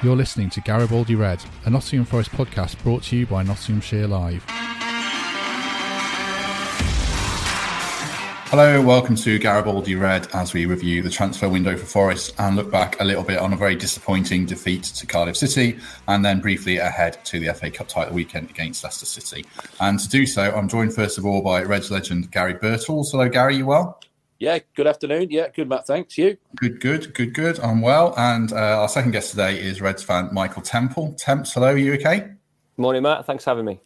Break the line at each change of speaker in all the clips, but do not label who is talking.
You're listening to Garibaldi Red, a Nottingham Forest podcast brought to you by Nottinghamshire Live. Hello, welcome to Garibaldi Red as we review the transfer window for Forest and look back a little bit on a very disappointing defeat to Cardiff City and then briefly ahead to the FA Cup title weekend against Leicester City. And to do so, I'm joined first of all by Reds legend Garry Birtles. Hello, Gary, you well?
Yeah, good afternoon. Yeah, good, Matt. Thanks. You?
Good, good, good, good. I'm well. And uh, our second guest today is Reds fan Michael Temple. Temps, hello, are you okay?
Morning, Matt. Thanks for having me.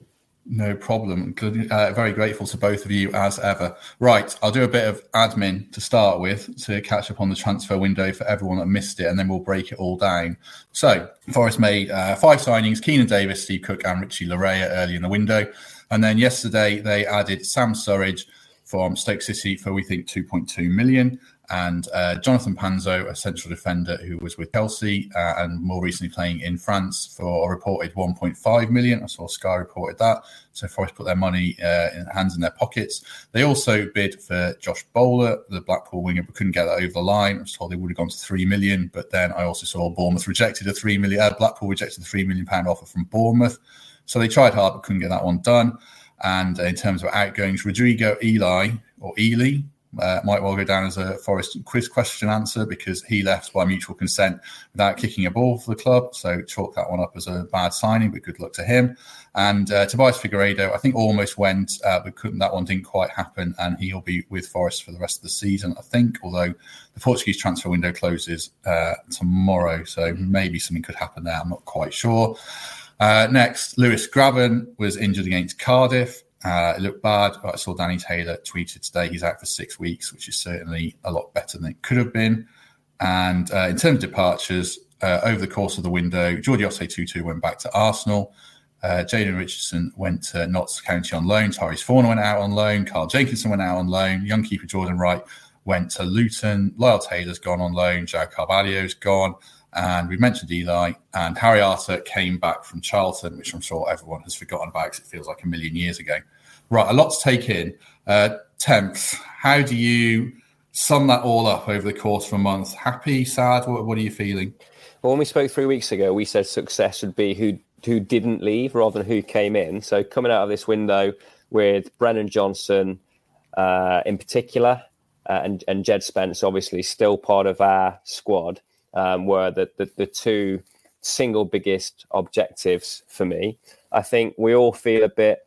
No problem. Good, uh, very grateful to both of you as ever. Right, I'll do a bit of admin to start with to catch up on the transfer window for everyone that missed it, and then we'll break it all down. So, Forest made uh, five signings: Keinan Davis, Steve Cook, and Richie Laryea early in the window, and then yesterday they added Sam Surridge from Stoke City for we think 2.2 million and uh, Jonathan Panzo, a central defender who was with Chelsea uh, and more recently playing in France for a reported 1.5 million. I saw Sky reported that. So Forest put their money uh, in hands in their pockets. They also bid for Josh Bowler, the Blackpool winger, but couldn't get that over the line. I was told they would have gone to three million, but then I also saw Bournemouth rejected a three million. Uh, Blackpool rejected a three million pound offer from Bournemouth. So they tried hard but couldn't get that one done. And in terms of outgoings, Rodrigo Eli or Ely uh, might well go down as a Forest quiz question answer because he left by mutual consent without kicking a ball for the club. So chalk that one up as a bad signing, but good luck to him. And uh, Tobias Figueiredo, I think almost went, uh, but couldn't, that one didn't quite happen, and he'll be with Forest for the rest of the season, I think. Although the Portuguese transfer window closes uh, tomorrow, so maybe something could happen there. I'm not quite sure. Uh, next, Lewis Grabban was injured against Cardiff. Uh, it looked bad. I saw Danny Taylor tweeted today he's out for six weeks, which is certainly a lot better than it could have been. And uh, in terms of departures, uh, over the course of the window, Jordi Osei Tutu went back to Arsenal. Uh, Jayden Richardson went to Notts County on loan. Tyrese Fornah went out on loan. Carl Jenkinson went out on loan. Young keeper Jordan Wright went to Luton. Lyle Taylor's gone on loan. João Carvalho's gone. And we mentioned Eli and Harry Arter came back from Charlton, which I'm sure everyone has forgotten about because it feels like a million years ago. Right, a lot to take in. Uh, temps, how do you sum that all up over the course of a month? Happy, sad? What, what are you feeling?
Well, when we spoke three weeks ago, we said success would be who who didn't leave rather than who came in. So coming out of this window with Brennan Johnson uh, in particular, uh, and and Jed Spence obviously still part of our squad um, were the, the, the two single biggest objectives for me. I think we all feel a bit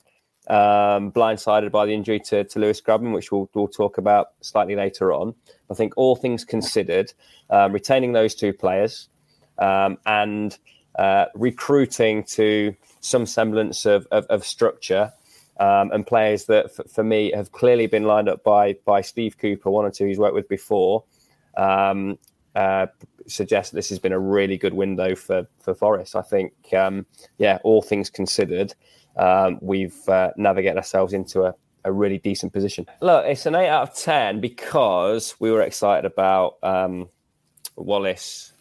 um, blindsided by the injury to, to Lewis Grabban, which we'll, we'll talk about slightly later on. I think all things considered, um, retaining those two players um, and uh, recruiting to some semblance of, of, of structure um, and players that, f- for me, have clearly been lined up by by Steve Cooper, one or two he's worked with before, um, uh, suggest this has been a really good window for for Forest. I think, um, yeah, all things considered, um, we've uh, navigated ourselves into a, a really decent position. Look, it's an eight out of ten because we were excited about um, Wallace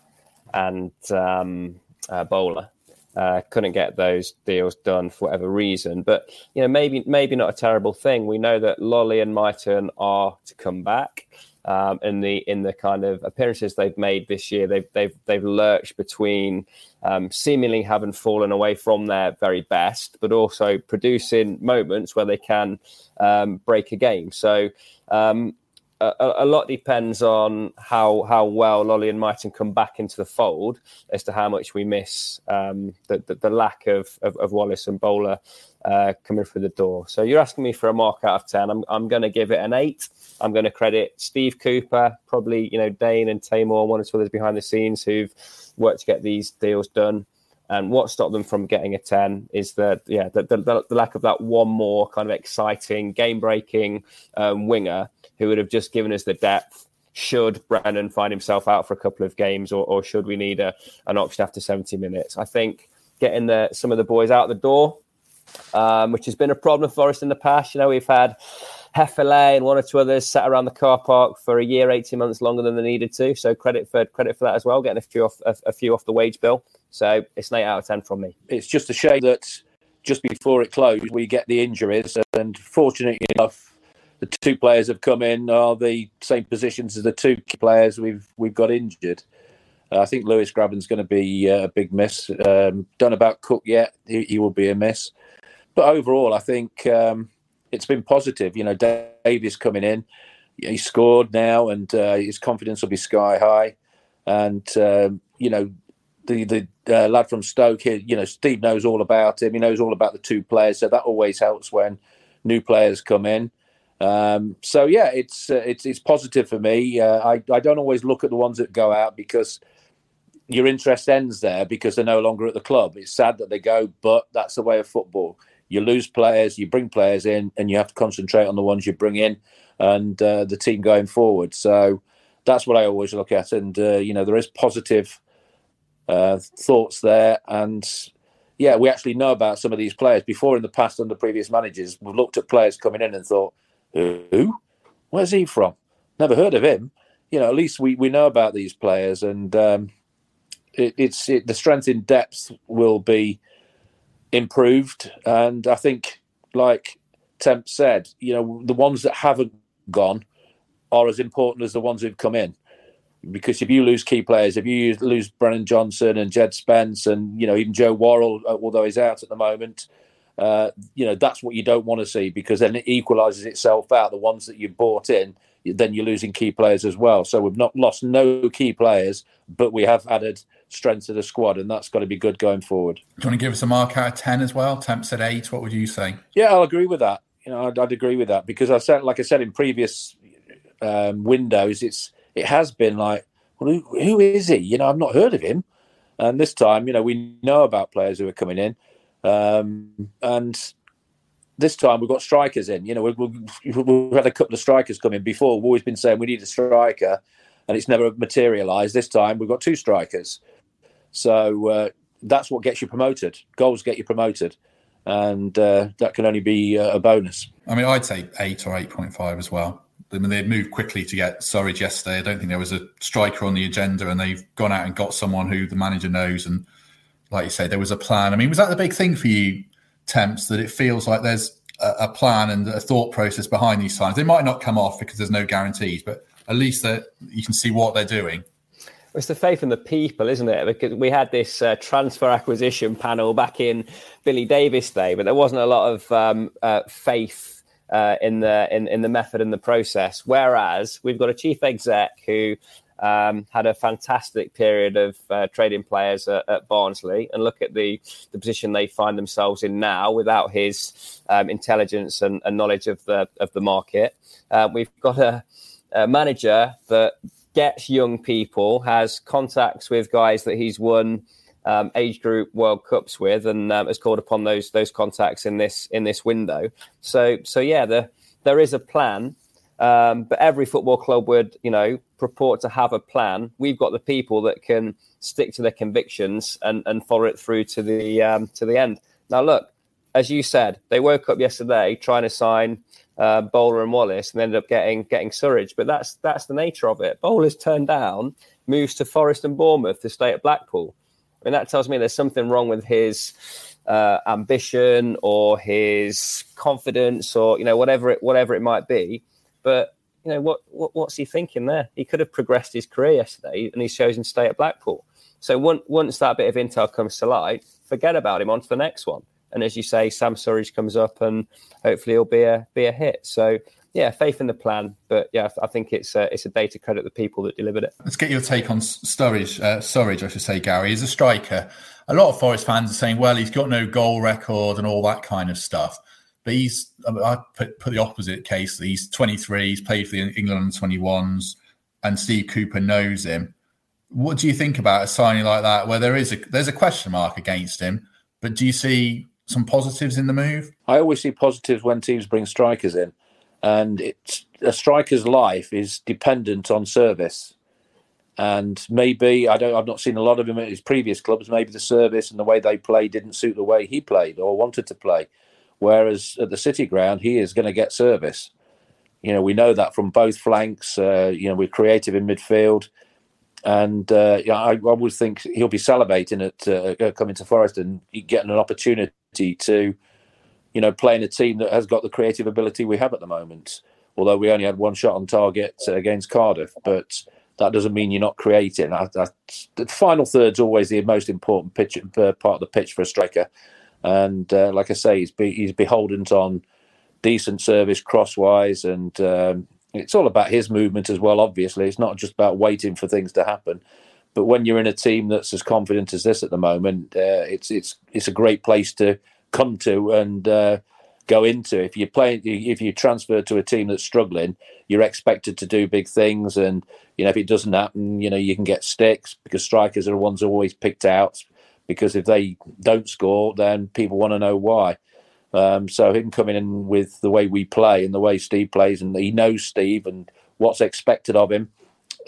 and um, uh, Bowler. Uh, couldn't get those deals done for whatever reason, but you know maybe maybe not a terrible thing. We know that Lolley and Mighten are to come back um, in the in the kind of appearances they've made this year. They've they've they've lurched between um, seemingly having fallen away from their very best, but also producing moments where they can um, break a game. So. Um, a, a, lot depends on how how well Lolley and Mighten come back into the fold as to how much we miss um, the, the, the lack of, of, of Wallace and Bowler uh, coming through the door. So you're asking me for a mark out of ten. I'm I'm going to give it an eight. I'm going to credit Steve Cooper, probably you know Dane and Tamor, one or two others behind the scenes who've worked to get these deals done. And what stopped them from getting a ten is that yeah the, the, the lack of that one more kind of exciting game breaking um, winger who would have just given us the depth should Brennan find himself out for a couple of games, or, or should we need a, an option after 70 minutes? I think getting the, some of the boys out the door, um, which has been a problem for us in the past. You know, we've had Hefele and one or two others sat around the car park for a year, 18 months longer than they needed to. So credit for credit for that as well, getting a few off a, a few off the wage bill. So it's an eight out of ten from me.
It's just a shame that just before it closed, we get the injuries, and fortunately enough, the two players have come in are the same positions as the two players we've we've got injured. Uh, I think Lewis Grabban's going to be uh, a big miss. Um, done about Cook yet? He, he, will be a miss. But overall, I think um, it's been positive. You know, Davis coming in, he scored now, and uh, his confidence will be sky high. And um, you know, the the uh, lad from Stoke here, you know, Steve knows all about him. He knows all about the two players, so that always helps when new players come in. Um, so yeah, it's uh, it's it's positive for me. Uh, I I don't always look at the ones that go out because your interest ends there because they're no longer at the club. It's sad that they go, but that's the way of football. You lose players, you bring players in, and you have to concentrate on the ones you bring in and uh, the team going forward. So that's what I always look at, and uh, you know there is positive uh, thoughts there. And yeah, we actually know about some of these players before in the past under previous managers. We've looked at players coming in and thought, who? Where's he from? Never heard of him. You know, at least we, we know about these players, and um, it, it's it, the strength in depth will be improved. And I think, like Temp said, you know, the ones that haven't gone are as important as the ones who've come in because if you lose key players, if you lose Brennan Johnson and Jed Spence and you know even Joe Worrall, uh, although he's out at the moment, uh, you know that's what you don't want to see because then it equalises itself out. The ones that you bought in, then you're losing key players as well. So we've not lost no key players, but we have added strength to the squad, and that's got to be good going forward.
Do you want to give us a mark out of ten as well? Temp said eight. What would you say?
Yeah, I'll agree with that. You know, I'd, I'd agree with that because I said, like I said in previous um, windows, it's it has been like, well, who, who is he? You know, I've not heard of him. And this time, you know, we know about players who are coming in. Um, and this time we've got strikers in. You know, we've, we've, had a couple of strikers come in before. We've always been saying we need a striker, and it's never materialised. This time we've got two strikers. So uh, that's what gets you promoted. Goals get you promoted. And uh, that can only be uh, a bonus.
I mean, I'd say eight or 8.5 as well. I mean, they've moved quickly to get Surridge yesterday. I don't think there was a striker on the agenda, and they've gone out and got someone who the manager knows. And like you say, there was a plan. I mean, was that the big thing for you, Temps, that it feels like there's a, a plan and a thought process behind these signs? They might not come off because there's no guarantees, but at least that you can see what they're doing.
It's the faith in the people, isn't it? Because we had this uh, transfer acquisition panel back in Billy Davies day, but there wasn't a lot of um, uh, faith uh, in the in, in the method and the process. Whereas we've got a chief exec who um, had a fantastic period of uh, trading players at, at, Barnsley, and look at the the position they find themselves in now without his um, intelligence and, and, knowledge of the of the market. Uh, we've got a, a manager that gets young people, has contacts with guys that he's won um, age group World Cups with, and um, has called upon those those contacts in this in this window. So so yeah, the, there is a plan, um, but every football club would you know purport to have a plan. We've got the people that can stick to their convictions and and follow it through to the um, to the end. Now look, as you said, they woke up yesterday trying to sign. Uh, Bowler and Wallace, and ended up getting getting Surridge, but that's that's the nature of it. Bowler's turned down, moves to Forest and Bournemouth to stay at Blackpool mean, that tells me there's something wrong with his uh, ambition or his confidence or you know whatever it whatever it might be. But you know what, what what's he thinking there? He could have progressed his career yesterday, and he's chosen to stay at Blackpool. So once once that bit of intel comes to light, forget about him. On to the next one. And as you say, Sam Surridge comes up, and hopefully he'll be a be a hit. So yeah, faith in the plan. But yeah, I think it's a, it's a day to credit the people that delivered it.
Let's get your take on Sturridge. Uh, Surridge, I should say, Gary. is a striker. A lot of Forest fans are saying, well, he's got no goal record and all that kind of stuff. But he's, I put, put the opposite case. He's 23, he's played for the England 21s, and Steve Cooper knows him. What do you think about a signing like that, where there is a there's a question mark against him? But do you see some positives in the move?
I always see positives when teams bring strikers in and it's a striker's life is dependent on service. And maybe I don't. I've not seen a lot of him at his previous clubs. Maybe the service and the way they play didn't suit the way he played or wanted to play. Whereas at the City Ground, he is going to get service. You know, we know that from both flanks. Uh, you know, we're creative in midfield, and uh, yeah, I, I would think he'll be salivating at uh, coming to Forest and getting an opportunity to, you know, playing a team that has got the creative ability we have at the moment. Although we only had one shot on target against Cardiff, but that doesn't mean you're not creating. I, I, the final third's always the most important pitch, uh, part of the pitch for a striker, and uh, like I say, he's be, he's beholden on decent service crosswise, and um, it's all about his movement as well. Obviously, it's not just about waiting for things to happen. But when you're in a team that's as confident as this at the moment, uh, it's it's it's a great place to come to and uh, go into. If you play, if you transfer to a team that's struggling, you're expected to do big things, and you know if it doesn't happen, you know you can get sticks because strikers are the ones always picked out. Because if they don't score, then people want to know why. Um, so him coming in with the way we play and the way Steve plays, and he knows Steve and what's expected of him.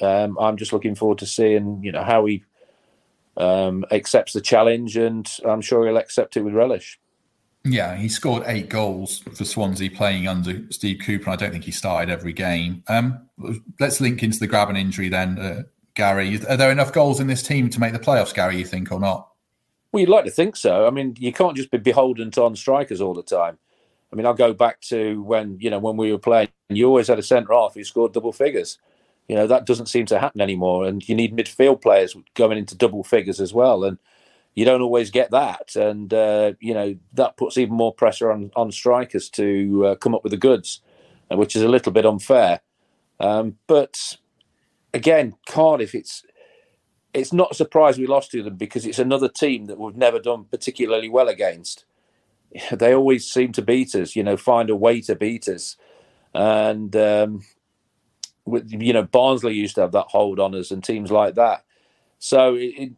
Um, I'm just looking forward to seeing you know how he um, accepts the challenge, and I'm sure he'll accept it with relish.
Yeah, he scored eight goals for Swansea playing under Steve Cooper. I don't think he started every game. Um, let's link into the Grabban injury then, uh, Gary. Are there enough goals in this team to make the playoffs, Gary? You think or not?
Well, you'd like to think so. I mean, you can't just be beholden to on strikers all the time. I mean, I'll go back to when you know when we were playing. You always had a centre half who scored double figures. You know that doesn't seem to happen anymore, and you need midfield players going into double figures as well. And you don't always get that, and uh, you know that puts even more pressure on on strikers to uh, come up with the goods, uh, which is a little bit unfair. Um, but again, Cardiff, it's it's not a surprise we lost to them because it's another team that we've never done particularly well against. They always seem to beat us, you know, find a way to beat us. And, um, with, you know, Barnsley used to have that hold on us and teams like that. So it, it,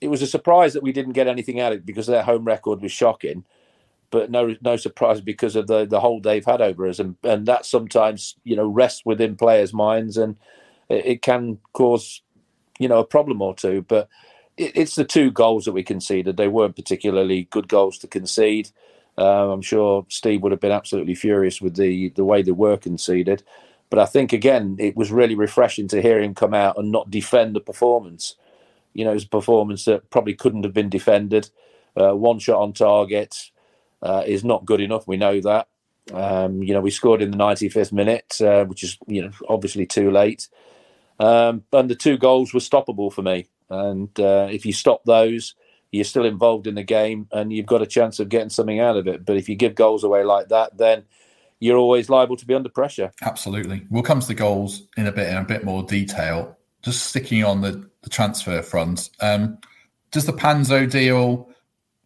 it was a surprise that we didn't get anything out of it because their home record was shocking. But no, no surprise because of the the hold they've had over us, and and that sometimes you know rests within players' minds, and it, it can cause you know, a problem or two. But it, it's the two goals that we conceded. They weren't particularly good goals to concede. Uh, I'm sure Steve would have been absolutely furious with the the way they were conceded. But I think again, it was really refreshing to hear him come out and not defend the performance. You know, a performance that probably couldn't have been defended. Uh, one shot on target uh, is not good enough. We know that. Um, you know, we scored in the 95th minute, uh, which is you know obviously too late. Um, and the two goals were stoppable for me. And uh, if you stop those, you're still involved in the game and you've got a chance of getting something out of it. But if you give goals away like that, then you're always liable to be under pressure.
Absolutely. We'll come to the goals in a bit in a bit more detail. Just sticking on the, the transfer front, um, does the Panzo deal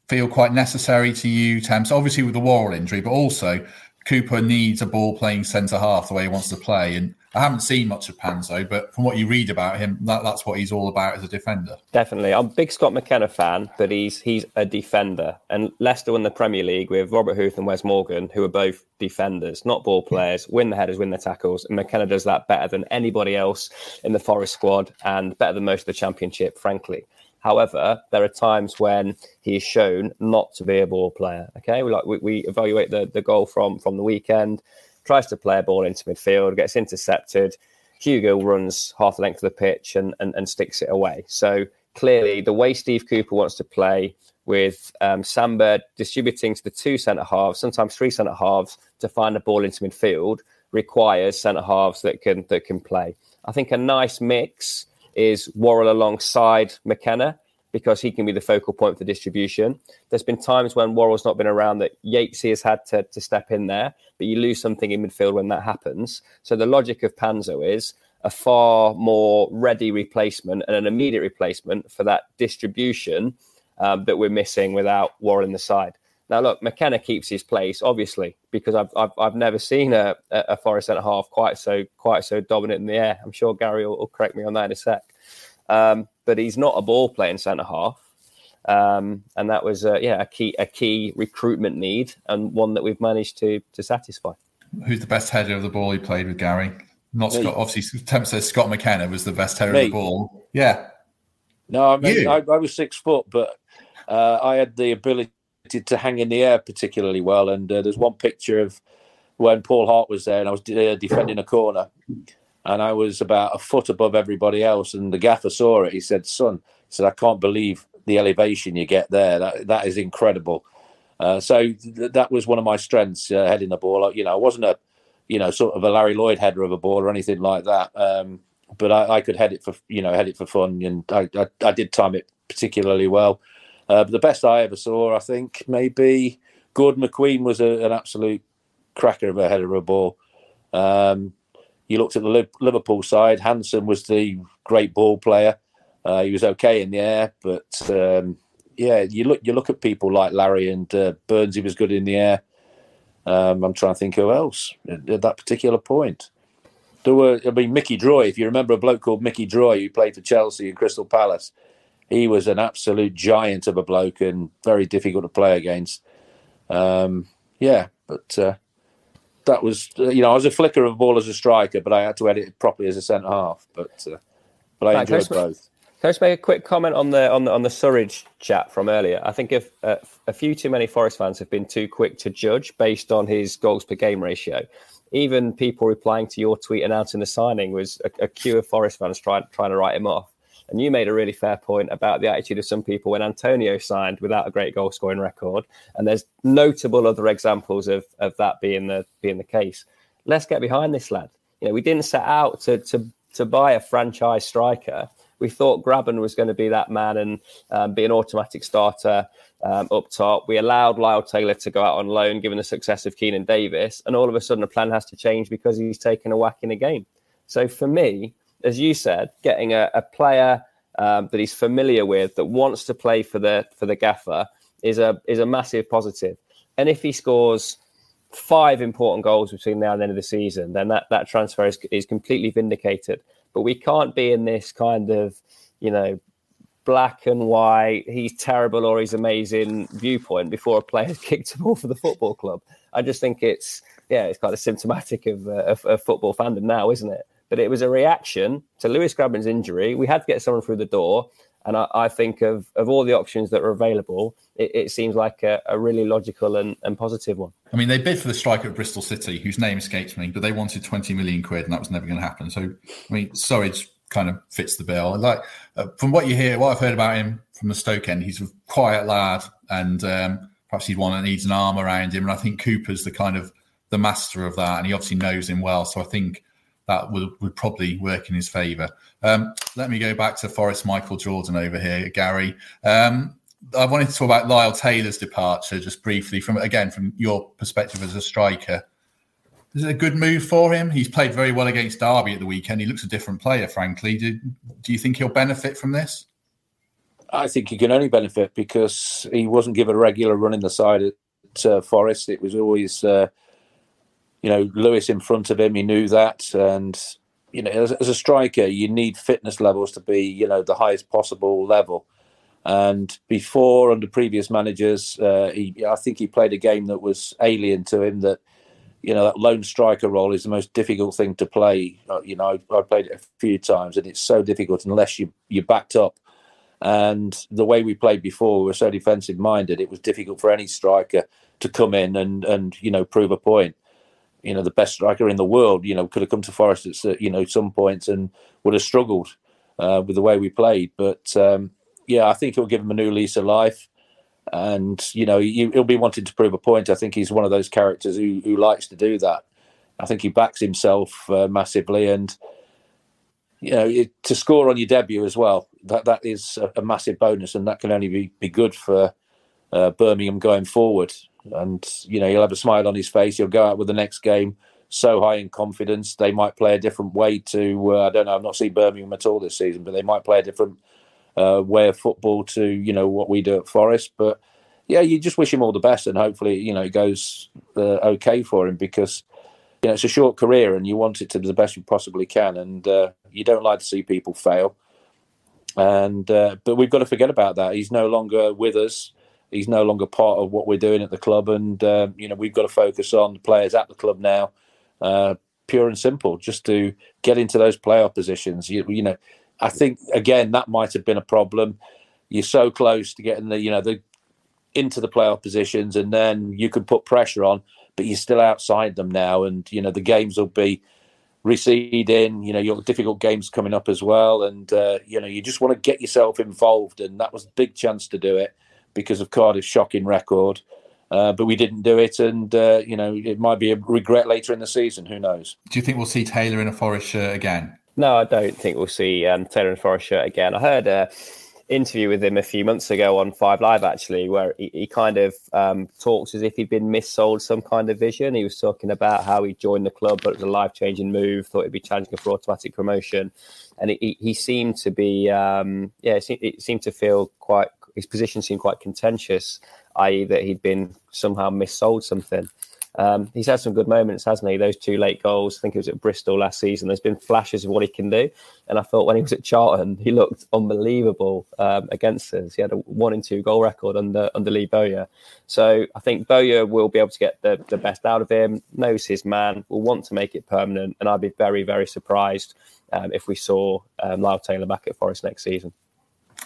feel quite necessary to you, Temps? Obviously with the Worrall injury, but also Cooper needs a ball playing centre half the way he wants to play. And I haven't seen much of Panzo, but from what you read about him, that, that's what he's all about as a defender.
Definitely, I'm a big Scott McKenna fan, but he's he's a defender. And Leicester won the Premier League with Robert Huth and Wes Morgan, who are both defenders, not ball players. Win the headers, win the tackles, and McKenna does that better than anybody else in the Forest squad, and better than most of the Championship, frankly. However, there are times when he is shown not to be a ball player. Okay, we like we, we evaluate the the goal from from the weekend tries to play a ball into midfield, gets intercepted. Hugo runs half the length of the pitch and, and, and sticks it away. So clearly, the way Steve Cooper wants to play with um, Samba distributing to the two centre halves, sometimes three centre halves, to find a ball into midfield requires centre halves that can that can play. I think a nice mix is Worrall alongside McKenna because he can be the focal point for distribution. There's been times when Worrall's not been around that Yatesy has had to, to step in there, but you lose something in midfield when that happens. So the logic of Panzo is a far more ready replacement and an immediate replacement for that distribution um, that we're missing without Worrall in the side. Now, look, McKenna keeps his place, obviously, because I've I've, I've never seen a, a Forest centre half quite so quite so dominant in the air. I'm sure Gary will, will correct me on that in a sec. Um, but he's not a ball playing centre half. Um, and that was uh, yeah a key a key recruitment need and one that we've managed to to satisfy.
who's the best header of the ball he played with Gary? Not
Me.
Scott. Obviously, Temp says Scott McKenna was the best header
Me.
of the ball. Yeah,
No, I mean, I, I was six foot, but uh, I had the ability to hang in the air particularly well. And uh, there's one picture of when Paul Hart was there, and I was uh, defending a corner, and I was about a foot above everybody else. And the gaffer saw it. He said, "Son," he said, "I can't believe the elevation you get there. That that is incredible." Uh, so th- that was one of my strengths, uh, heading the ball. You know, I wasn't a, you know, sort of a Larry Lloyd header of a ball or anything like that. Um, but I, I could head it for, you know, head it for fun, and I, I, I did time it particularly well. Uh, the best I ever saw, I think, maybe Gordon McQueen was a, an absolute cracker of a header of a ball. Um, you looked at the Liverpool side. Hansen was the great ball player. Uh, he was okay in the air, but um, yeah, you look you look at people like Larry and uh, Burns. He was good in the air. Um, I'm trying to think who else at, at that particular point. There were, I mean, Mickey Droy. If you remember a bloke called Mickey Droy who played for Chelsea and Crystal Palace, he was an absolute giant of a bloke and very difficult to play against. Um, yeah, but uh, that was, you know, I was a flicker of a ball as a striker, but I had to edit it properly as a centre half. But uh, but I
Right, can I
enjoyed both.
Can I just make a quick comment on the on the on the Surridge chat from earlier? I think if uh, a few too many Forest fans have been too quick to judge based on his goals per game ratio. Even people replying to your tweet announcing the signing was a, a queue of Forest fans trying trying to write him off. And you made a really fair point about the attitude of some people when Antonio signed without a great goal scoring record. And there's notable other examples of, of that being the being the case. Let's get behind this lad. You know, we didn't set out to to to buy a franchise striker. We thought Grabban was going to be that man and um, be an automatic starter um, up top. We allowed Lyle Taylor to go out on loan, given the success of Keinan Davis, and all of a sudden the plan has to change because he's taken a whack in a game. So for me, as you said, getting a, a player um, that he's familiar with that wants to play for the for the gaffer is a is a massive positive. And if he scores five important goals between now and the end of the season, then that, that transfer is, is completely vindicated. But we can't be in this kind of, you know, black and white, he's terrible or he's amazing viewpoint before a player's kicked a ball for the football club. I just think it's, yeah, it's kind of symptomatic of, uh, of, of football fandom now, isn't it? But it was a reaction to Lewis Grabban's injury. We had to get someone through the door. And I, I think of, of all the options that are available, it, it seems like a, a really logical and, and positive one.
I mean, they bid for the striker at Bristol City, whose name escapes me, but they wanted 20 million quid, and that was never going to happen. So, I mean, Surridge kind of fits the bill. Like uh, from what you hear, what I've heard about him from the Stoke end, he's a quiet lad, and um, perhaps he's one that needs an arm around him. And I think Cooper's the kind of the master of that, and he obviously knows him well. So I think that would, would probably work in his favour. Um, let me go back to Forest Michael Jordan over here, Gary. Um, I wanted to talk about Lyle Taylor's departure just briefly from again from your perspective as a striker. Is it a good move for him? He's played very well against Derby at the weekend. He looks a different player, frankly. Do, do you think he'll benefit from this?
I think he can only benefit because he wasn't given a regular run in the side at uh, Forest. It was always, uh, you know, Lewis in front of him. He knew that, and you know, as, as, a striker, you need fitness levels to be, you know, the highest possible level. And before, under previous managers, uh, he, I think he played a game that was alien to him. That you know, that lone striker role is the most difficult thing to play. Uh, you know, I, I played it a few times, and it's so difficult unless you you're backed up. And the way we played before, we were so defensive minded. It was difficult for any striker to come in and and you know prove a point. You know, the best striker in the world, you know, could have come to Forest at you know some points and would have struggled uh, with the way we played. But um, yeah, I think it'll give him a new lease of life, and you know he, will be wanting to prove a point. I think he's one of those characters who who likes to do that. I think he backs himself uh, massively, and you know it, to score on your debut as well. That that is a, a massive bonus, and that can only be be good for uh, Birmingham going forward. And you know he'll have a smile on his face. He'll go out with the next game so high in confidence. They might play a different way to. Uh, I don't know. I've not seen Birmingham at all this season, but they might play a different uh, way of football to you know what we do at Forest. But yeah, you just wish him all the best, and hopefully you know it goes uh, okay for him because you know it's a short career, and you want it to be the best you possibly can, and uh, you don't like to see people fail. And uh, but we've got to forget about that. He's no longer with us. He's no longer part of what we're doing at the club, and uh, you know we've got to focus on the players at the club now uh, pure and simple, just to get into those playoff positions. You, you know, I think again that might have been a problem. You're so close to getting the you know the into the playoff positions, and then you can put pressure on, but you're still outside them now, and you know the games will be receding. You know, your difficult games coming up as well, and uh, you know you just want to get yourself involved, and that was a big chance to do it because of Cardiff's shocking record. Uh, but we didn't do it, and uh, you know it might be a regret later in the season. Who knows?
Do you think we'll see Taylor in a Forest shirt again?
No, I don't think we'll see um, Taylor in a Forest shirt again. I heard a interview with him a few months ago on Five Live, actually, where he, he kind of um, talks as if he'd been missold some kind of vision. He was talking about how he joined the club, but it was a life changing move, thought he'd be challenging for automatic promotion. And he, he seemed to be, um, yeah, it seemed to feel quite, his position seemed quite contentious i.e., that he'd been somehow missold something. Um, he's had some good moments, hasn't he? Those two late goals. I think it was at Bristol last season. There's been flashes of what he can do, and I thought when he was at Charlton, he looked unbelievable um, against us. He had a one in two goal record under under Lee Bowyer. So I think Bowyer will be able to get the, the best out of him. Knows his man. Will want to make it permanent, and I'd be very very surprised um, if we saw um, Lyle Taylor back at Forest next season.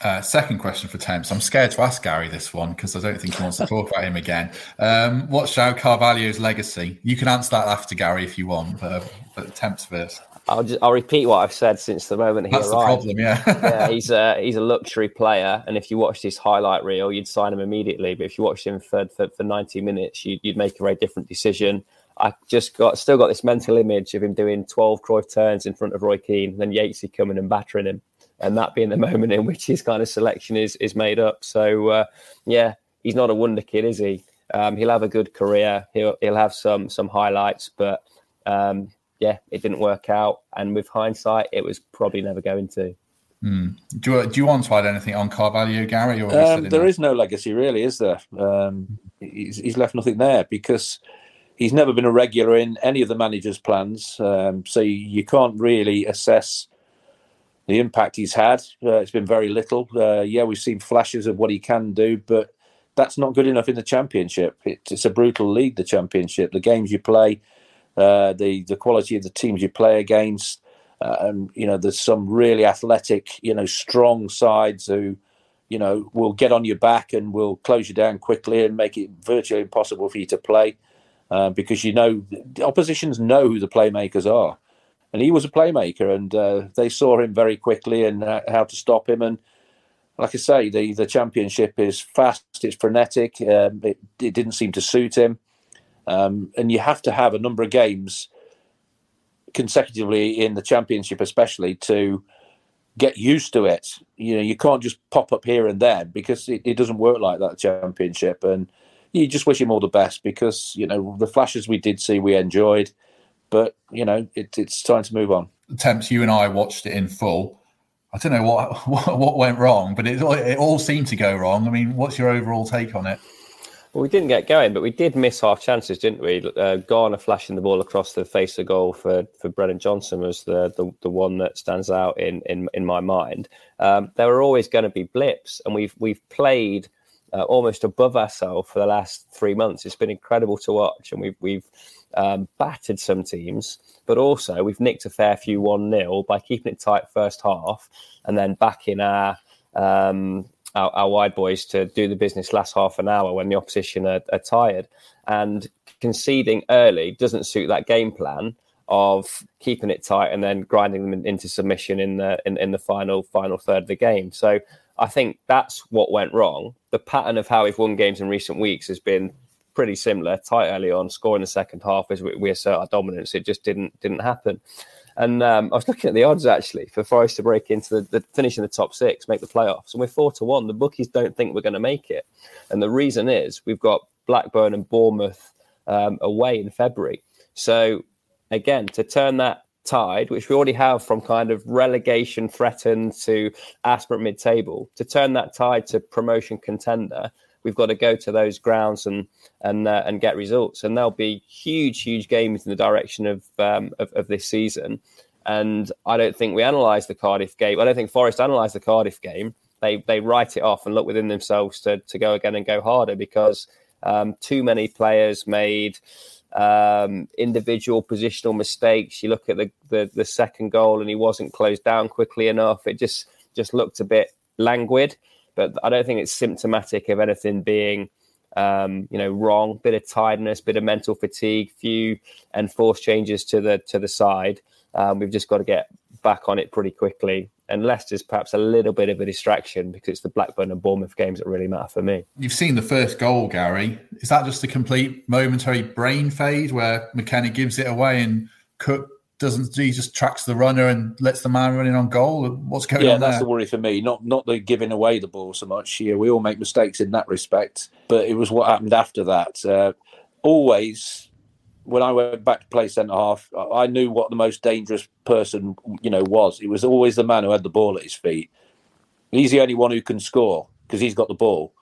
Uh, second question for Temps. I'm scared to ask Gary this one because I don't think he wants to talk about him again. Um, what's João Carvalho's legacy? You can answer that after Gary if you want, but, uh, but Temps first.
I'll just I'll repeat what I've said since the moment he
That's
arrived.
the problem, yeah.
yeah, he's a he's a luxury player, and if you watched his highlight reel, you'd sign him immediately. But if you watched him for for, for 90 minutes, you'd, you'd make a very different decision. I just got still got this mental image of him doing 12 Cruyff turns in front of Roy Keane, then Yatesy coming and battering him and that being the moment in which his kind of selection is is made up. So uh, yeah, he's not a wonder kid, is he? Um, he'll have a good career. He'll he'll have some some highlights, but um, yeah, it didn't work out. And with hindsight, it was probably never going to.
Mm. Do, you, do you want to add anything on Carvalho, Gary? Or
um, there is no legacy, really, is there? Um, he's, he's, left nothing there because he's never been a regular in any of the manager's plans. Um, so you, you, can't really assess the impact he's had. Uh, it's been very little. Uh, yeah, we've seen flashes of what he can do, but that's not good enough in the championship. It, it's a brutal league, the championship. The games you play, uh, the the quality of the teams you play against, uh, and you know there's some really athletic, you know, strong sides who, you know, will get on your back and will close you down quickly and make it virtually impossible for you to play. Uh, because you know the oppositions know who the playmakers are and he was a playmaker, and uh, they saw him very quickly and uh, how to stop him. And like I say, the the championship is fast, it's frenetic. Um, it, it didn't seem to suit him, um, and you have to have a number of games consecutively in the championship, especially to get used to it. You know, you can't just pop up here and there because it, it doesn't work like that championship. And you just wish him all the best because you know the flashes we did see, we enjoyed but you know, it, it's time to move on.
Temps, you and I watched it in full. I don't know what what, what went wrong, but it, it all seemed to go wrong. I mean, what's your overall take on it?
Well, we didn't get going, but we did miss half chances, didn't we? Uh, Garner flashing the ball across the face of goal for, for Brennan Johnson was the, the, the one that stands out in in, in my mind. Um, there are always going to be blips, and we've we've played uh, almost above ourselves for the last three months. It's been incredible to watch, and we've we've um, battered some teams, but also we've nicked a fair few 1 0 by keeping it tight first half and then backing our, um, our, our, wide boys to do the business last half an hour when the opposition are, are tired. And conceding early doesn't suit that game plan of keeping it tight and then grinding them into submission in the in, in the final final third of the game. So I think that's what went wrong. The pattern of how we've won games in recent weeks has been pretty similar. Tight early on, score in the second half as we, we assert our dominance. It just didn't didn't happen. And um, I was looking at the odds actually for Forest to break into the, the finish in the top six, make the playoffs, and we're four to one. The bookies don't think we're going to make it, and the reason is we've got Blackburn and Bournemouth um, away in February. So again, to turn that tide, which we already have from kind of relegation threatened to aspirant mid-table, to turn that tide to promotion contender we've got to go to those grounds and and uh, and get results. And there'll be huge, huge games in the direction of, um, of, of this season. And I don't think we analyse the Cardiff game. I don't think Forest analyse the Cardiff game. They they write it off and look within themselves to to go again and go harder because um, too many players made um, individual positional mistakes. You look at the, the, the second goal, and he wasn't closed down quickly enough. It just just looked a bit languid, but I don't think it's symptomatic of anything being. Um, you know, wrong. Bit of tiredness, bit of mental fatigue, few enforced changes to the to the side. Um, we've just got to get back on it pretty quickly. And Leicester's perhaps a little bit of a distraction because it's the Blackburn and Bournemouth games that really matter for me.
You've seen the first goal, Gary. Is that just a complete momentary brain fade where McKenna gives it away and Cook doesn't? He just tracks the runner and lets the man run in on goal. What's going
yeah,
on
that's the worry for me. Not not the giving away the ball so much. Yeah, we all make mistakes in that respect, but it was what happened after that. Uh, always when I went back to play centre half, I knew what the most dangerous person, you know, was. It was always the man who had the ball at his feet. He's the only one who can score because he's got the ball.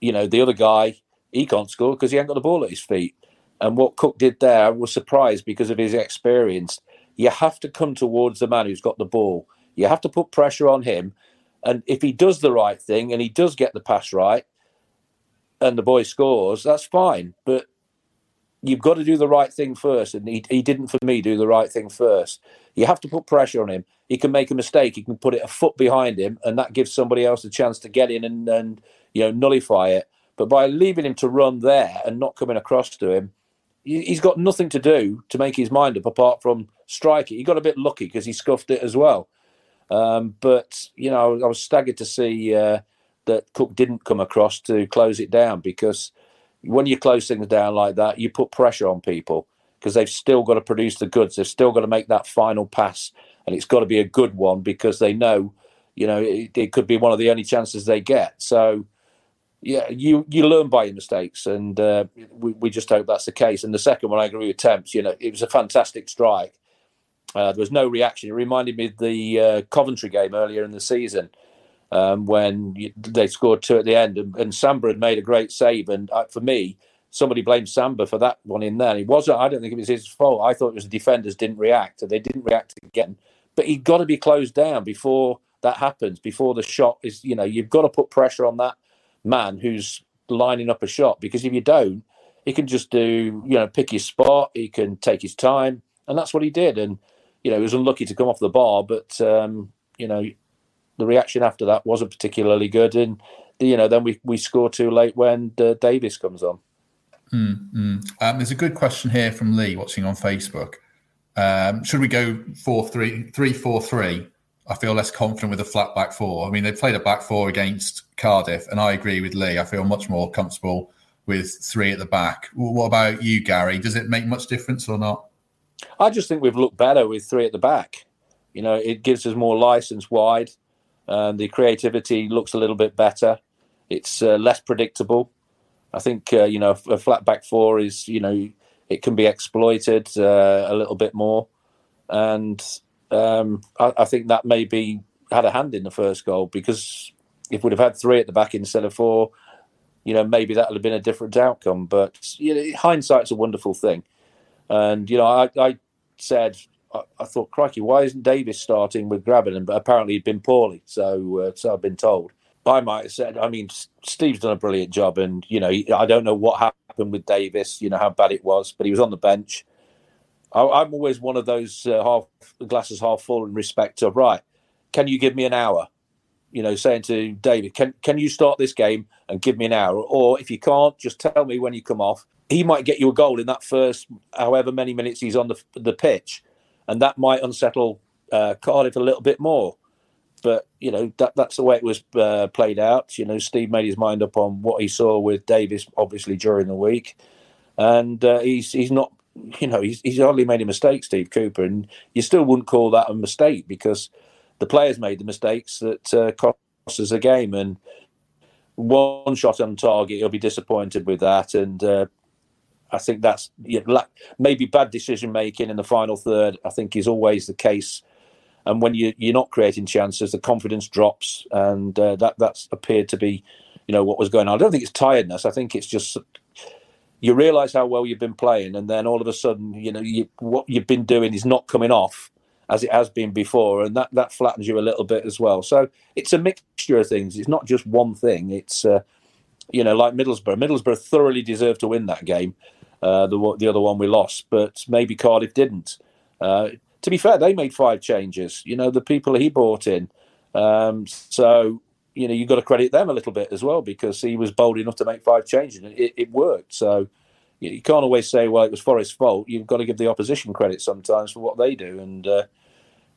You know, the other guy, he can't score because he ain't got the ball at his feet. And what Cook did there, I was surprised because of his experience. You have to come towards the man who's got the ball. You have to put pressure on him. And if he does the right thing and he does get the pass right and the boy scores, that's fine. But you've got to do the right thing first. And he, he didn't, for me, do the right thing first. You have to put pressure on him. He can make a mistake. He can put it a foot behind him, and that gives somebody else a chance to get in and, and you know nullify it. But by leaving him to run there and not coming across to him, he's got nothing to do to make his mind up apart from strike it. He got a bit lucky because he scuffed it as well. Um, but you know, I was staggered to see uh, that Cook didn't come across to close it down because when you close things down like that, you put pressure on people because they've still got to produce the goods. They've still got to make that final pass, and it's got to be a good one because they know, you know, it, it could be one of the only chances they get. So, yeah, you you learn by your mistakes, and uh, we, we just hope that's the case. And the second one, I agree with Temps. You know, it was a fantastic strike. Uh, there was no reaction. It reminded me of the uh, Coventry game earlier in the season um, when you, they scored two at the end, and, and Samba had made a great save. And uh, for me, somebody blamed Samba for that one in there. It wasn't. I don't think it was his fault. I thought it was the defenders didn't react, and they didn't react again. But he'd got to be closed down before that happens. Before the shot is, you know, you've got to put pressure on that man who's lining up a shot because if you don't, he can just do, you know, pick his spot. He can take his time, and that's what he did. And you know, he was unlucky to come off the bar, but um, you know, the reaction after that wasn't particularly good, and you know, then we we score too late when uh, Davis comes on.
Mm-hmm. Um, there's a good question here from Lee watching on Facebook. Um, should we go four three three four three? I feel less confident with a flat back four. I mean, they played a back four against Cardiff, and I agree with Lee. I feel much more comfortable with three at the back. What about you, Gary? Does it make much difference or not?
I just think we've looked better with three at the back. You know, it gives us more license wide, and the creativity looks a little bit better. It's uh, less predictable. I think uh, you know a flat back four is you know it can be exploited uh, a little bit more, and um, I, I, think that maybe had a hand in the first goal because if we'd have had three at the back instead of four, you know maybe that would have been a different outcome. But you know, hindsight's a wonderful thing, and you know I, I said I, I, thought, crikey, why isn't Davis starting with Grabban? But apparently he'd been poorly, so uh, so I've been told. I might have said, I mean, Steve's done a brilliant job, and you know, I don't know what happened with Davis, you know how bad it was, but he was on the bench. I, am always one of those uh, half glasses half full in respect of right. Can you give me an hour? You know, saying to David, can can you start this game and give me an hour? Or if you can't, just tell me when you come off. He might get you a goal in that first however many minutes he's on the the pitch, and that might unsettle uh, Cardiff a little bit more. But you know that that's the way it was uh, played out. You know, Steve made his mind up on what he saw with Davis, obviously during the week, and uh, he's he's not. You know, he's he's hardly made a mistake, Steve Cooper, and you still wouldn't call that a mistake because the players made the mistakes that uh, cost us a game. And one shot on target, he'll be disappointed with that. And uh, I think that's you know, maybe bad decision making in the final third. I think is always the case and when you you're not creating chances, the confidence drops, and uh, that that's appeared to be, you know, what was going on. I don't think it's tiredness. I think it's just you realise how well you've been playing, and then all of a sudden, you know, you, what you've been doing is not coming off as it has been before, and that that flattens you a little bit as well. So it's a mixture of things. It's not just one thing. It's uh, you know, like Middlesbrough. Middlesbrough thoroughly deserved to win that game. Uh, the the other one we lost, but maybe Cardiff didn't. Uh, to be fair, they made five changes. You know, the people he brought in. Um, so you know, you've got to credit them a little bit as well because he was bold enough to make five changes and it, it worked. So you, can't always say, well, it was Forest's fault. You've got to give the opposition credit sometimes for what they do. And uh,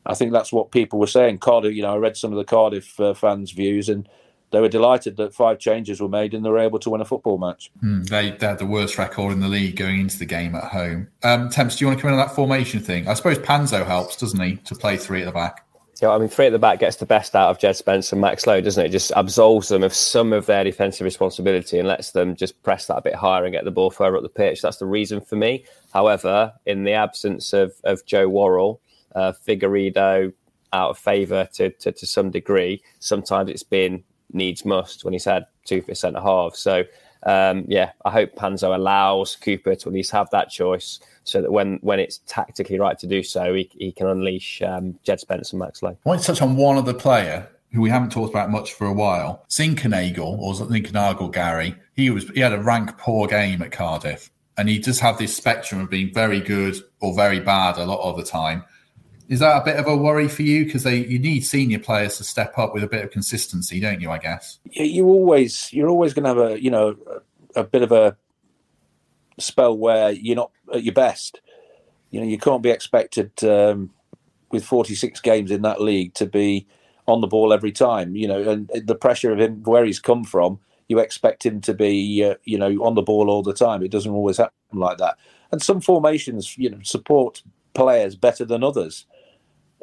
I think that's what people were saying. Cardiff, you know, I read some of the Cardiff uh, fans' views and they were delighted that five changes were made and they were able to win a football match.
Mm, they, they had the worst record in the league going into the game at home. Um, Temps, do you want to come in on that formation thing? I suppose Panzo helps, doesn't he, to play three at the back?
Yeah, I mean, three at the back gets the best out of Jed Spence and Max Lowe, doesn't it? Just absolves them of some of their defensive responsibility and lets them just press that a bit higher and get the ball further up the pitch. That's the reason for me. However, in the absence of, of Joe Worrall, uh, Figueiredo out of favour to, to, to some degree, sometimes it's been needs must when he's had two for centre half. So, um, yeah, I hope Panzo allows Cooper to at least have that choice so that when when it's tactically right to do so, he, he can unleash um, Jed Spence and Max Lowe.
I want to touch on one other player who we haven't talked about much for a while, Zinckernagel or Zinckernagel Gary. He was he had a rank poor game at Cardiff, and he does have this spectrum of being very good or very bad a lot of the time. Is that a bit of a worry for you? Because you need senior players to step up with a bit of consistency, don't you? I guess.
Yeah, you always you're always going to have a you know a, a bit of a spell where you're not at your best. You know, you can't be expected um, with 46 games in that league to be on the ball every time. You know, and the pressure of him, where he's come from, you expect him to be, uh, you know, on the ball all the time. It doesn't always happen like that. And some formations, you know, support players better than others.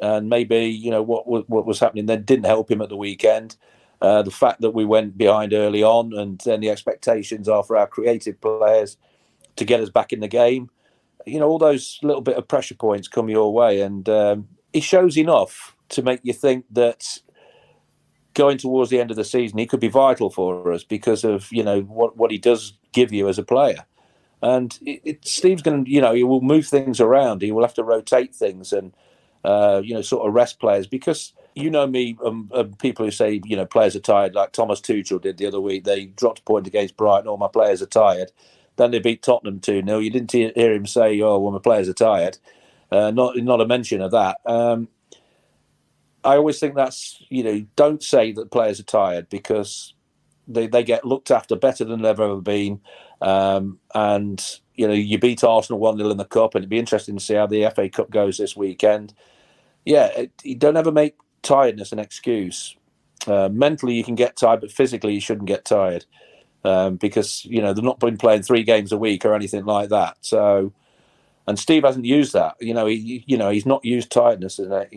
And maybe you know what what was happening then didn't help him at the weekend. Uh, the fact that we went behind early on, and then the expectations are for our creative players to get us back in the game. You know, all those little bit of pressure points come your way, and um, he shows enough to make you think that going towards the end of the season, he could be vital for us because of you know what what he does give you as a player. And it, it, Steve's going to, you know, he will move things around. He will have to rotate things and, uh, you know, sort of rest players because you know me, um, um, people who say, you know, players are tired, like Thomas Tuchel did the other week. They dropped a point against Brighton. All my players are tired. Then they beat Tottenham 2 0. You didn't hear him say, oh, well, my players are tired. Uh, not, not a mention of that. Um, I always think that's, you know, don't say that players are tired because they, they get looked after better than they've ever been. Um, and, you know, you beat Arsenal 1 0 in the Cup, and it'd be interesting to see how the FA Cup goes this weekend. Yeah, it, you don't ever make tiredness an excuse. Uh, mentally, you can get tired, but physically, you shouldn't get tired um, because you know they've not been playing three games a week or anything like that. So, and Steve hasn't used that. You know, he you know he's not used tiredness as a,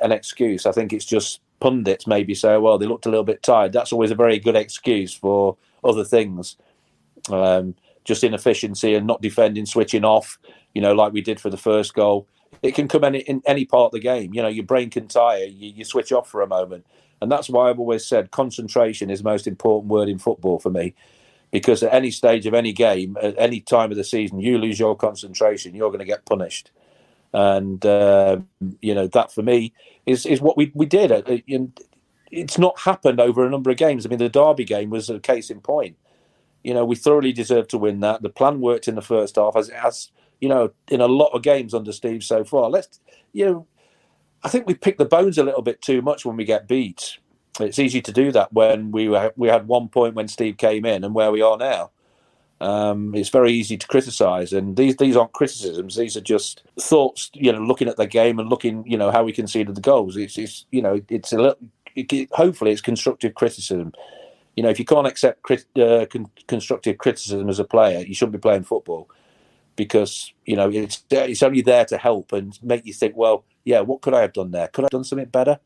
an excuse. I think it's just pundits maybe say, well, they looked a little bit tired. That's always a very good excuse for other things. Um, just inefficiency and not defending, switching off. You know, like we did for the first goal. It can come any, in any part of the game. You know, your brain can tire. You, you switch off for a moment. And that's why I've always said concentration is the most important word in football for me. Because at any stage of any game, at any time of the season, you lose your concentration, you're going to get punished. And, uh, you know, that for me is, is what we, we did. Uh, it's not happened over a number of games. I mean, the Derby game was a case in point. You know, we thoroughly deserved to win that. The plan worked in the first half, as, as you know, in a lot of games under Steve so far. Let's, you know, I think we pick the bones a little bit too much when we get beat. It's easy to do that when we were, we had one point when Steve came in and where we are now. Um, it's very easy to criticise, and these these aren't criticisms. These are just thoughts. You know, looking at the game and looking, you know, how we conceded the goals. It's, it's you know, it's a little. It, hopefully, it's constructive criticism. You know, if you can't accept crit, uh, con- constructive criticism as a player, you shouldn't be playing football because you know it's it's only there to help and make you think. Well, yeah, what could I have done there? Could I have done something better?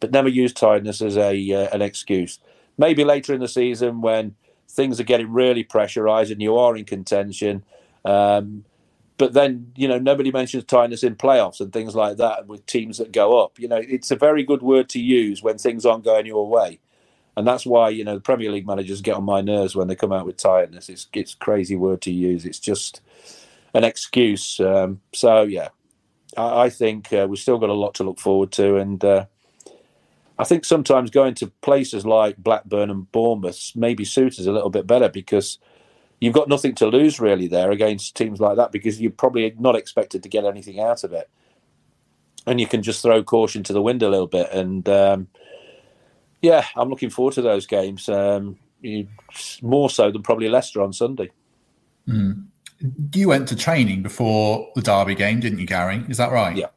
But never use tiredness as a uh, an excuse. Maybe later in the season when things are getting really pressurised and you are in contention. Um, but then you know nobody mentions tiredness in playoffs and things like that with teams that go up. You know, it's a very good word to use when things aren't going your way, and that's why you know the Premier League managers get on my nerves when they come out with tiredness. It's it's crazy word to use. It's just an excuse. Um, so yeah, I, I think uh, we've still got a lot to look forward to, and uh, I think sometimes going to places like Blackburn and Bournemouth maybe suits us a little bit better because you've got nothing to lose really there against teams like that because you're probably not expected to get anything out of it, and you can just throw caution to the wind a little bit. And um, yeah, I'm looking forward to those games um, more so than probably Leicester on Sunday.
Mm. You went to training before the Derby game, didn't you, Gary? Is that right?
Yeah.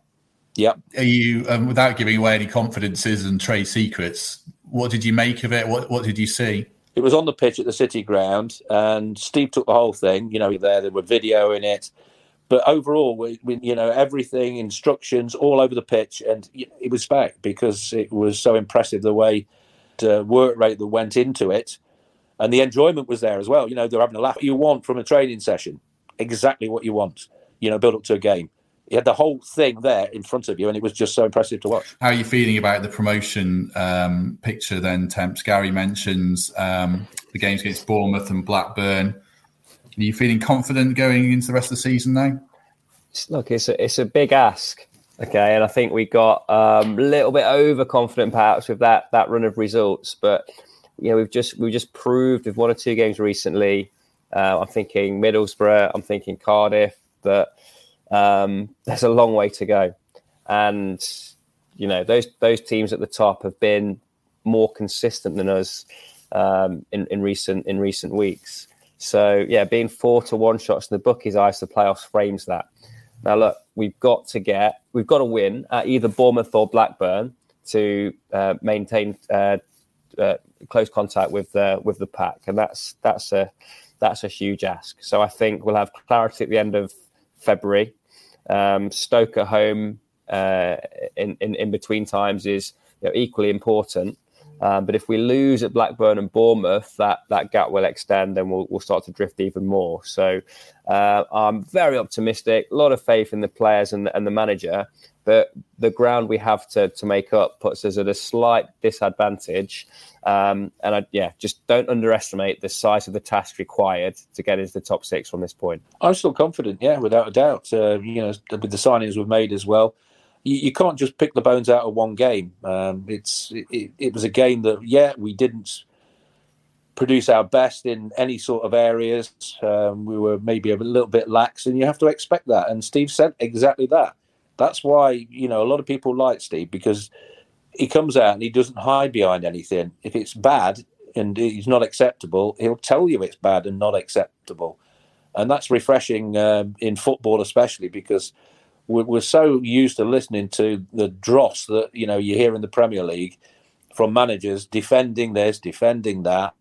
Yeah.
Are you, um, without giving away any confidences and trade secrets, what did you make of it? What What did you see?
It was on the pitch at the City Ground, and Steve took the whole thing. You know, there there were video in it, but overall, we, we, you know, everything, instructions all over the pitch, and it was back because it was so impressive the way the work rate that went into it, and the enjoyment was there as well. You know, they're having a laugh. You want from a training session exactly what you want. You know, build up to a game you had the whole thing there in front of you, and it was just so impressive to watch.
How are you feeling about the promotion um, picture then, Temps? Gary mentions um, the games against Bournemouth and Blackburn. Are you feeling confident going into the rest of the season now?
Look, it's a, it's a big ask. Okay, and I think we got um, a little bit overconfident perhaps with that that run of results, but you know we've just we've just proved with one or two games recently. Uh, I'm thinking Middlesbrough, I'm thinking Cardiff that um, there's a long way to go, and you know those those teams at the top have been more consistent than us um, in in recent in recent weeks. So yeah, being four to one shots in the bookies' eyes, the playoffs frames that. Now look, we've got to get we've got to win at either Bournemouth or Blackburn to uh, maintain uh, uh, close contact with the with the pack, and that's that's a that's a huge ask. So I think we'll have clarity at the end of February. Um, Stoke at home uh, in, in, in between times is you know, equally important. Um, but if we lose at Blackburn and Bournemouth, that that gap will extend and we'll, we'll start to drift even more. So uh, I'm very optimistic, a lot of faith in the players and, and the manager. But the ground we have to, to make up puts us at a slight disadvantage. Um, and I, yeah, just don't underestimate the size of the task required to get into the top six from this point.
I'm still confident, yeah, without a doubt. Uh, you know, with the signings we've made as well, you, you can't just pick the bones out of one game. Um, it's it, it was a game that, yeah, we didn't produce our best in any sort of areas. Um, we were maybe a little bit lax, and you have to expect that. And Steve said exactly that. That's why you know a lot of people like Steve because he comes out and he doesn't hide behind anything. If it's bad and he's not acceptable, he'll tell you it's bad and not acceptable, and that's refreshing um, in football, especially because we're, we're so used to listening to the dross that you know you hear in the Premier League from managers defending this, defending that.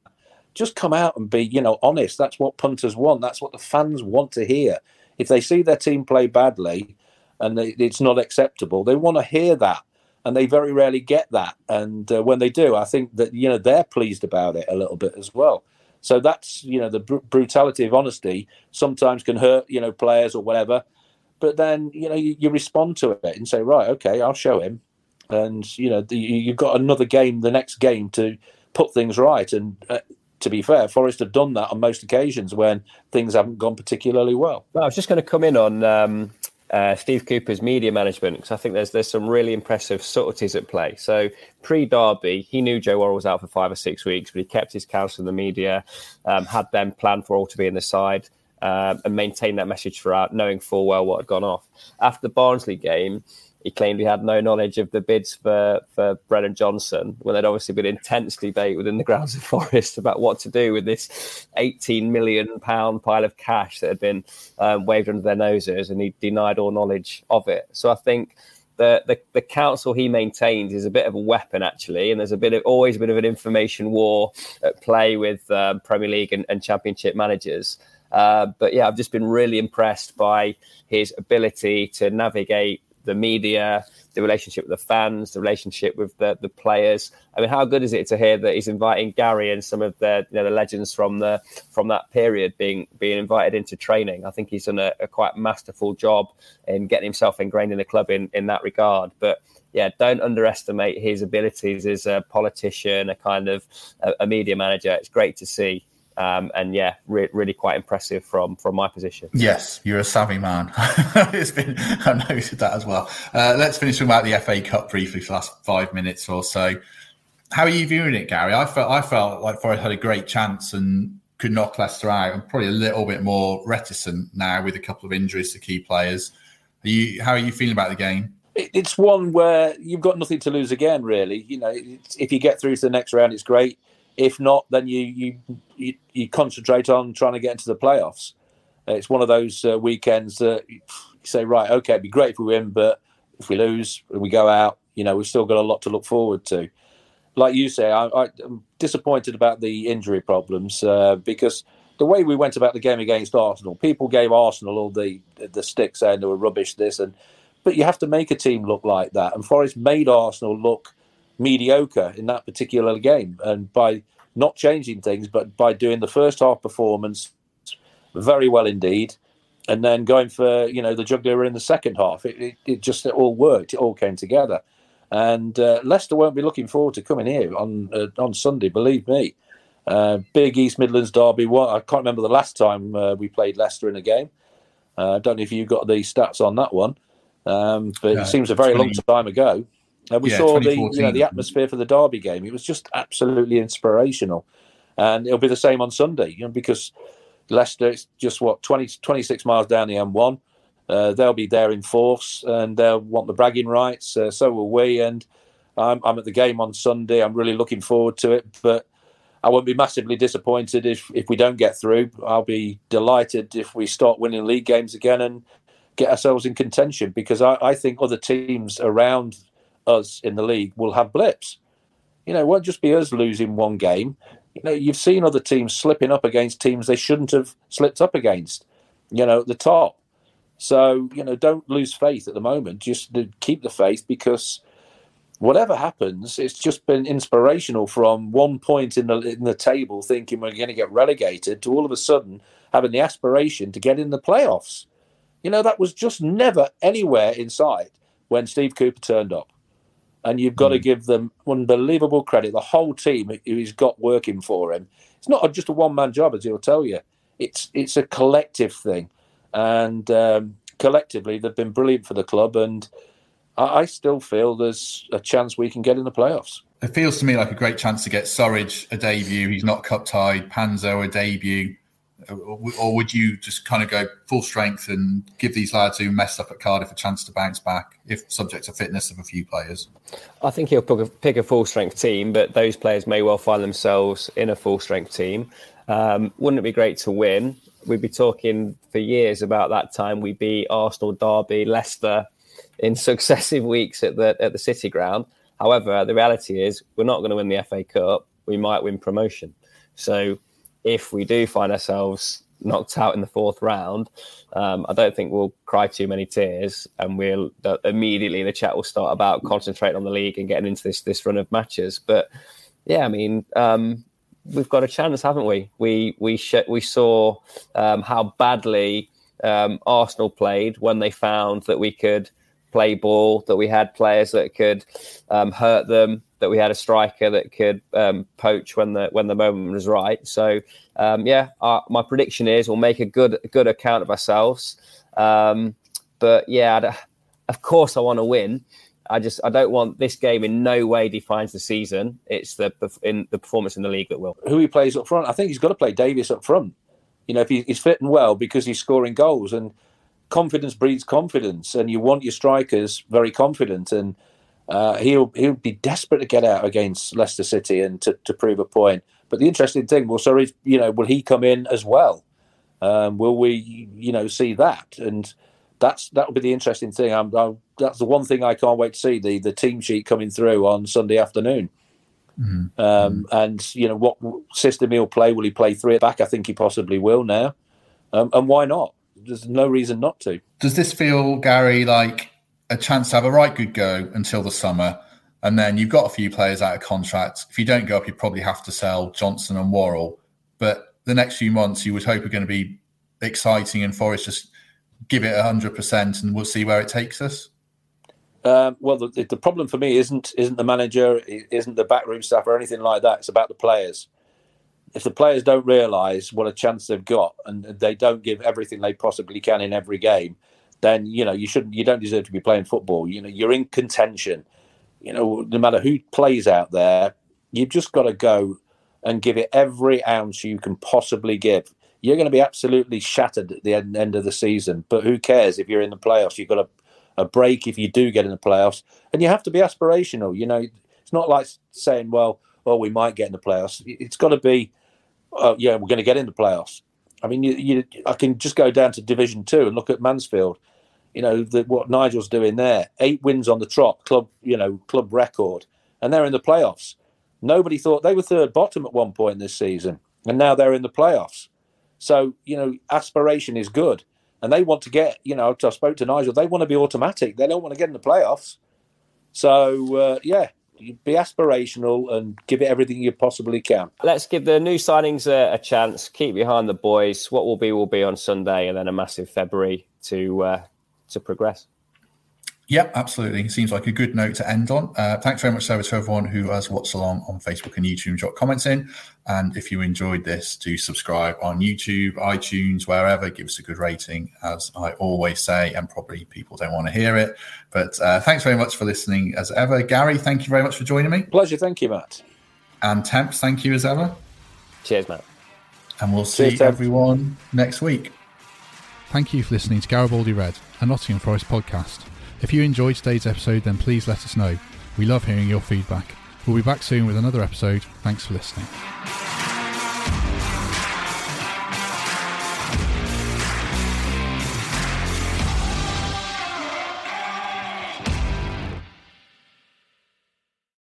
Just come out and be, you know, honest. That's what punters want. That's what the fans want to hear. If they see their team play badly, and they, it's not acceptable. They want to hear that, and they very rarely get that. And uh, when they do, I think that you know they're pleased about it a little bit as well. So that's you know the br- brutality of honesty sometimes can hurt you know players or whatever, but then you know you, you respond to it and say right, okay, I'll show him, and you know the, you've got another game, the next game to put things right and. Uh, to be fair, Forest have done that on most occasions when things haven't gone particularly well.
well I was just going to come in on um, uh, Steve Cooper's media management because I think there's there's some really impressive subtleties at play. So pre Derby, he knew Joe Worrall was out for five or six weeks, but he kept his counsel in the media, um, had them plan for Worrall to be in the side. Um, and maintain that message throughout, knowing full well what had gone off. After the Barnsley game, he claimed he had no knowledge of the bids for, for Brennan Johnson when there'd obviously been intense debate within the grounds of Forest about what to do with this 18 million pound pile of cash that had been um, waved under their noses, and he denied all knowledge of it. So I think the, the, the counsel he maintains is a bit of a weapon actually, and there's a bit of always a bit of an information war at play with um, Premier League and, and Championship managers. Uh, but yeah, I've just been really impressed by his ability to navigate the media, the relationship with the fans, the relationship with the, the players. I mean, how good is it to hear that he's inviting Gary and some of the you know the legends from the from that period being being invited into training? I think he's done a, a quite masterful job in getting himself ingrained in the club in in that regard. But yeah, don't underestimate his abilities as a politician, a kind of a, a media manager. It's great to see. Um, and yeah, re- really quite impressive from from my position.
Yes, you're a savvy man. it's been I've noted that as well. Uh, let's finish with about the FA Cup briefly for the last five minutes or so. How are you viewing it, Gary? I felt I felt like Forest had a great chance, and could knock Leicester out. I'm probably a little bit more reticent now with a couple of injuries to key players. Are you, how are you feeling about the game?
It's one where you've got nothing to lose again, really. You know, if you get through to the next round, it's great. If not, then you you you, you concentrate on trying to get into the playoffs. It's one of those uh, weekends that you say, right, okay, it'd be great if we win, but if we lose and we go out, you know, we've still got a lot to look forward to like you say, I, am disappointed about the injury problems uh, because the way we went about the game against Arsenal, people gave Arsenal all the the sticks saying they were rubbish. This and but you have to make a team look like that, and Forest made Arsenal look mediocre in that particular game, and by not changing things, but by doing the first half performance very well indeed, and then going for you know the jugular in the second half, it, it, it just it all worked. It all came together. And uh, Leicester won't be looking forward to coming here on uh, on Sunday. Believe me, uh, big East Midlands derby. What I can't remember the last time uh, we played Leicester in a game. Uh, I don't know if you got the stats on that one, um, but it seems a very 20, long time ago. And we yeah, saw the you know the atmosphere for the derby game. It was just absolutely inspirational, and it'll be the same on Sunday. You know, because Leicester, it's just what 20, 26 miles down the M1. Uh, they'll be there in force and they'll want the bragging rights. Uh, so will we. And I'm, I'm, at the game on Sunday. I'm really looking forward to it. But I won't be massively disappointed if, if we don't get through. I'll be delighted if we start winning league games again and get ourselves in contention because I, I think other teams around us in the league will have blips. You know, it won't just be us losing one game. You know, you've seen other teams slipping up against teams they shouldn't have slipped up against. You know, at the top. So, you know, don't lose faith at the moment. Just keep the faith because whatever happens, it's just been inspirational from one point in the in the table thinking we're going to get relegated to all of a sudden having the aspiration to get in the playoffs. You know, that was just never anywhere in sight when Steve Cooper turned up. And you've got mm. to give them unbelievable credit. The whole team who he's got working for him. It's not just a one man job, as he'll tell you. It's it's a collective thing and um, collectively they've been brilliant for the club. And I, I, still feel there's a chance we can get in the playoffs.
It feels to me like a great chance to get Surridge a debut. He's not cup tied. Panzo a debut. Or would you just kind of go full strength and give these lads who messed up at Cardiff a chance to bounce back if subject to fitness of a few players?
I think he'll pick a, pick a full strength team, but those players may well find themselves in a full strength team. Um, wouldn't it be great to win? we'd be talking for years about that time we beat Arsenal, Derby, Leicester in successive weeks at the at the City Ground. However, the reality is we're not going to win the FA Cup. We might win promotion. So if we do find ourselves knocked out in the fourth round, um, I don't think we'll cry too many tears, and we'll uh, immediately the chat will start about concentrating on the league and getting into this this run of matches. But yeah, I mean, um, we've got a chance, haven't we? We we sh- we saw um, how badly um, Arsenal played when they found that we could play ball, that we had players that could um, hurt them, that we had a striker that could um, poach when the when the moment was right. So um, yeah, our, my prediction is we'll make a good good account of ourselves. Um, but yeah, of course I want to win. I just I don't want this game in no way defines the season. It's the in the performance in the league that will.
Who he plays up front, I think he's got to play Davis up front. You know, if he, he's fitting well because he's scoring goals and confidence breeds confidence, and you want your strikers very confident, and uh, he'll he'll be desperate to get out against Leicester City and to, to prove a point. But the interesting thing, well, sorry, you know, will he come in as well? Um, will we, you know, see that and that's that will be the interesting thing. I'm, I'm, that's the one thing I can't wait to see the the team sheet coming through on Sunday afternoon. Mm-hmm. Um, and you know what system he'll play? Will he play three at back? I think he possibly will now. Um, and why not? There's no reason not to.
Does this feel, Gary, like a chance to have a right good go until the summer? And then you've got a few players out of contract. If you don't go up, you probably have to sell Johnson and Worrall. But the next few months, you would hope are going to be exciting, and Forest just give it hundred percent, and we'll see where it takes us?
Um, well, the, the, problem for me isn't isn't the manager, isn't the backroom staff or anything like that. It's about the players. If the players don't realise what a chance they've got and they don't give everything they possibly can in every game, then you know you shouldn't. You don't deserve to be playing football. You know you're in contention. You know no matter who plays out there, you've just got to go and give it every ounce you can possibly give. You're going to be absolutely shattered at the end, end of the season, but who cares if you're in the playoffs? You've got a, a break if you do get in the playoffs, and you have to be aspirational. You know, it's not like saying, well, well, we might get in the playoffs. It's got to be, uh, yeah, we're going to get in the playoffs. I mean, you, you, I can just go down to Division Two and look at Mansfield. You know the, what Nigel's doing there. Eight wins on the trot, club, you know, club record, and they're in the playoffs. Nobody thought they were third bottom at one point this season, and now they're in the playoffs. So you know, aspiration is good, and they want to get. You know, I spoke to Nigel. They want to be automatic. They don't want to get in the playoffs. So uh, yeah, be aspirational and give it everything you possibly can.
Let's give the new signings a, a, chance. Keep behind the boys. What will be will be on Sunday, and then a massive February to uh, to progress.
Yep, absolutely. Seems like a good note to end on. Uh, thanks very much, Sarah, to everyone who has watched along on Facebook and YouTube, dropped comments in. And if you enjoyed this, do subscribe on YouTube, iTunes, wherever. Give us a good rating, as I always say, and probably people don't want to hear it. But uh, thanks very much for listening as ever. Gary, thank you very much for joining me.
Pleasure. Thank you, Matt.
And Temps, thank you as ever.
Cheers, Matt.
And we'll see Cheers, everyone next week.
Thank you for listening to Garibaldi Red, a Nottingham Forest podcast. If you enjoyed today's episode, then please let us know. We love hearing your feedback. We'll be back soon with another episode. Thanks for listening.